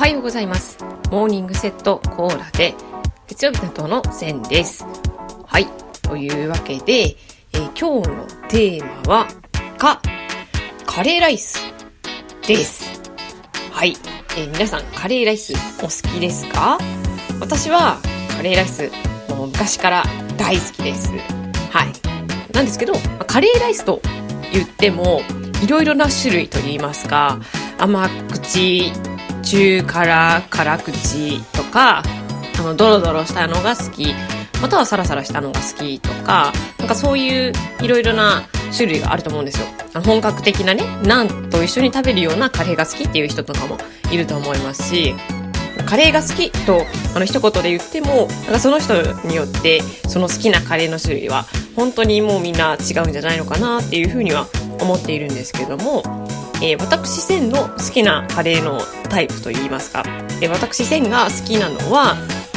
はようございます。モーニングセットコーラで、月曜日担当のせんです。はい。というわけで、えー今日のテーマは、か、カレーライスです。はい。えー皆さん、カレーライスお好きですか？私は、カレーライス、もう昔から大好きです。はい。なんですけど、カレーライスと言っても、いろいろな種類と言いますか、甘口、中辛、辛口とか、あの、ドロドロしたのが好き、またはサラサラしたのが好きとか、なんかそういういろいろな種類があると思うんですよ。本格的なね、ナンと一緒に食べるようなカレーが好きっていう人とかもいると思いますし、カレーが好きとあの一言で言ってもなんかその人によってその好きなカレーの種類は本当にもうみんな違うんじゃないのかなっていうふうには思っているんですけども、えー私千の好きなカレーのタイプといいますか、えー私千が好きなのは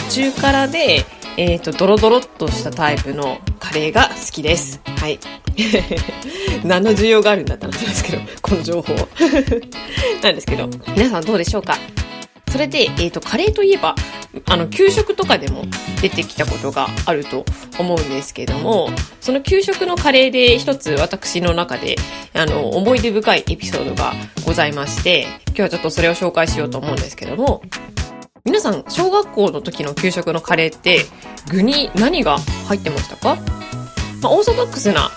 中辛で、えー、とドロドロっとしたタイプのカレーが好きです。はい。何の需要があるんだったんですけどこの情報 なんですけど皆さんどうでしょうか？それで、えっ、と、カレーといえば、あの、給食とかでも出てきたことがあると思うんですけども、その給食のカレーで一つ私の中で、あの、思い出深いエピソードがございまして、今日はちょっとそれを紹介しようと思うんですけども、皆さん、小学校の時の給食のカレーって、具に何が入ってましたか？まあ、オーソドックスな、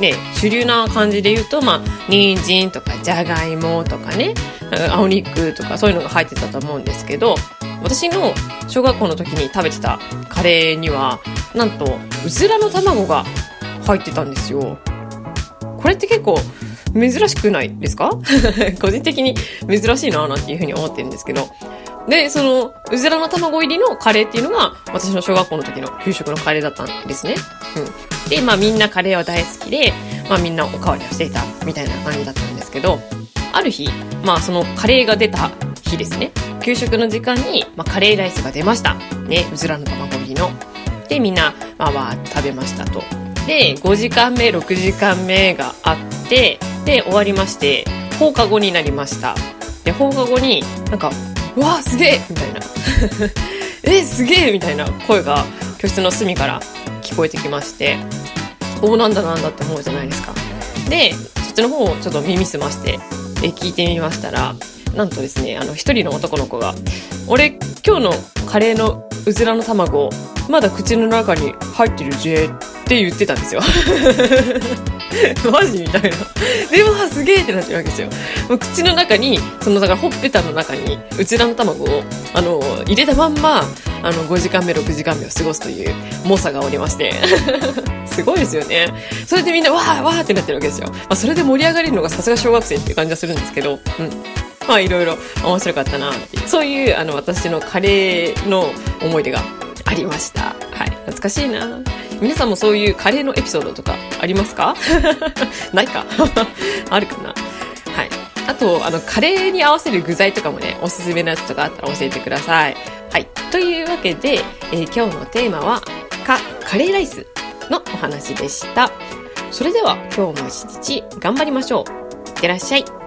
ね、主流な感じで言うと、まあ、人参とか、じゃがいもとかね、青肉とかそういうのが入ってたと思うんですけど、私の小学校の時に食べてたカレーには、なんと、うずらの卵が入ってたんですよ。これって結構珍しくないですか？個人的に珍しいななんていうふうに思ってるんですけど。で、その、うずらの卵入りのカレーっていうのが、私の小学校の時の給食のカレーだったんですね。うん。で、まあみんなカレーは大好きで、まあみんなおかわりをしていたみたいな感じだったんですけど、ある日、まあそのカレーが出た日ですね。給食の時間に、まあカレーライスが出ました。ね、うずらの卵入りの。で、みんな、まあわーって食べましたと。で、5時間目、6時間目があって、で、終わりまして、放課後になりました。で、放課後に、なんか、うわーすげえみたいな。え、すげえみたいな声が教室の隅から聞こえてきまして、おーなんだなんだって思うじゃないですか。で、そっちの方をちょっと耳すまして、え聞いてみましたら、なんとですね、あの、一人の男の子が、俺、今日のカレーのうずらの卵、まだ口の中に入ってるぜって言ってたんですよ。マジみたいな。で、わあ、すげえってなってるわけですよ。もう口の中に、その、だからほっぺたの中に、うずらの卵を、あの、入れたまんま、あの、5時間目、6時間目を過ごすという猛者がおりまして。すごいですよね。それでみんな、わーわーってなってるわけですよ。まあ、それで盛り上がれるのがさすが小学生っていう感じがするんですけど、うん。まあ、いろいろ面白かったなっていう、そういう、あの、私のカレーの思い出がありました。はい。懐かしいな皆さんもそういうカレーのエピソードとかありますか？ないか あるかなはい。あと、あの、カレーに合わせる具材とかもね、おすすめのやつとかあったら教えてください。はい。というわけで、えー今日のテーマは、か、カレーライスのお話でした。それでは、今日も一日頑張りましょう。いってらっしゃい。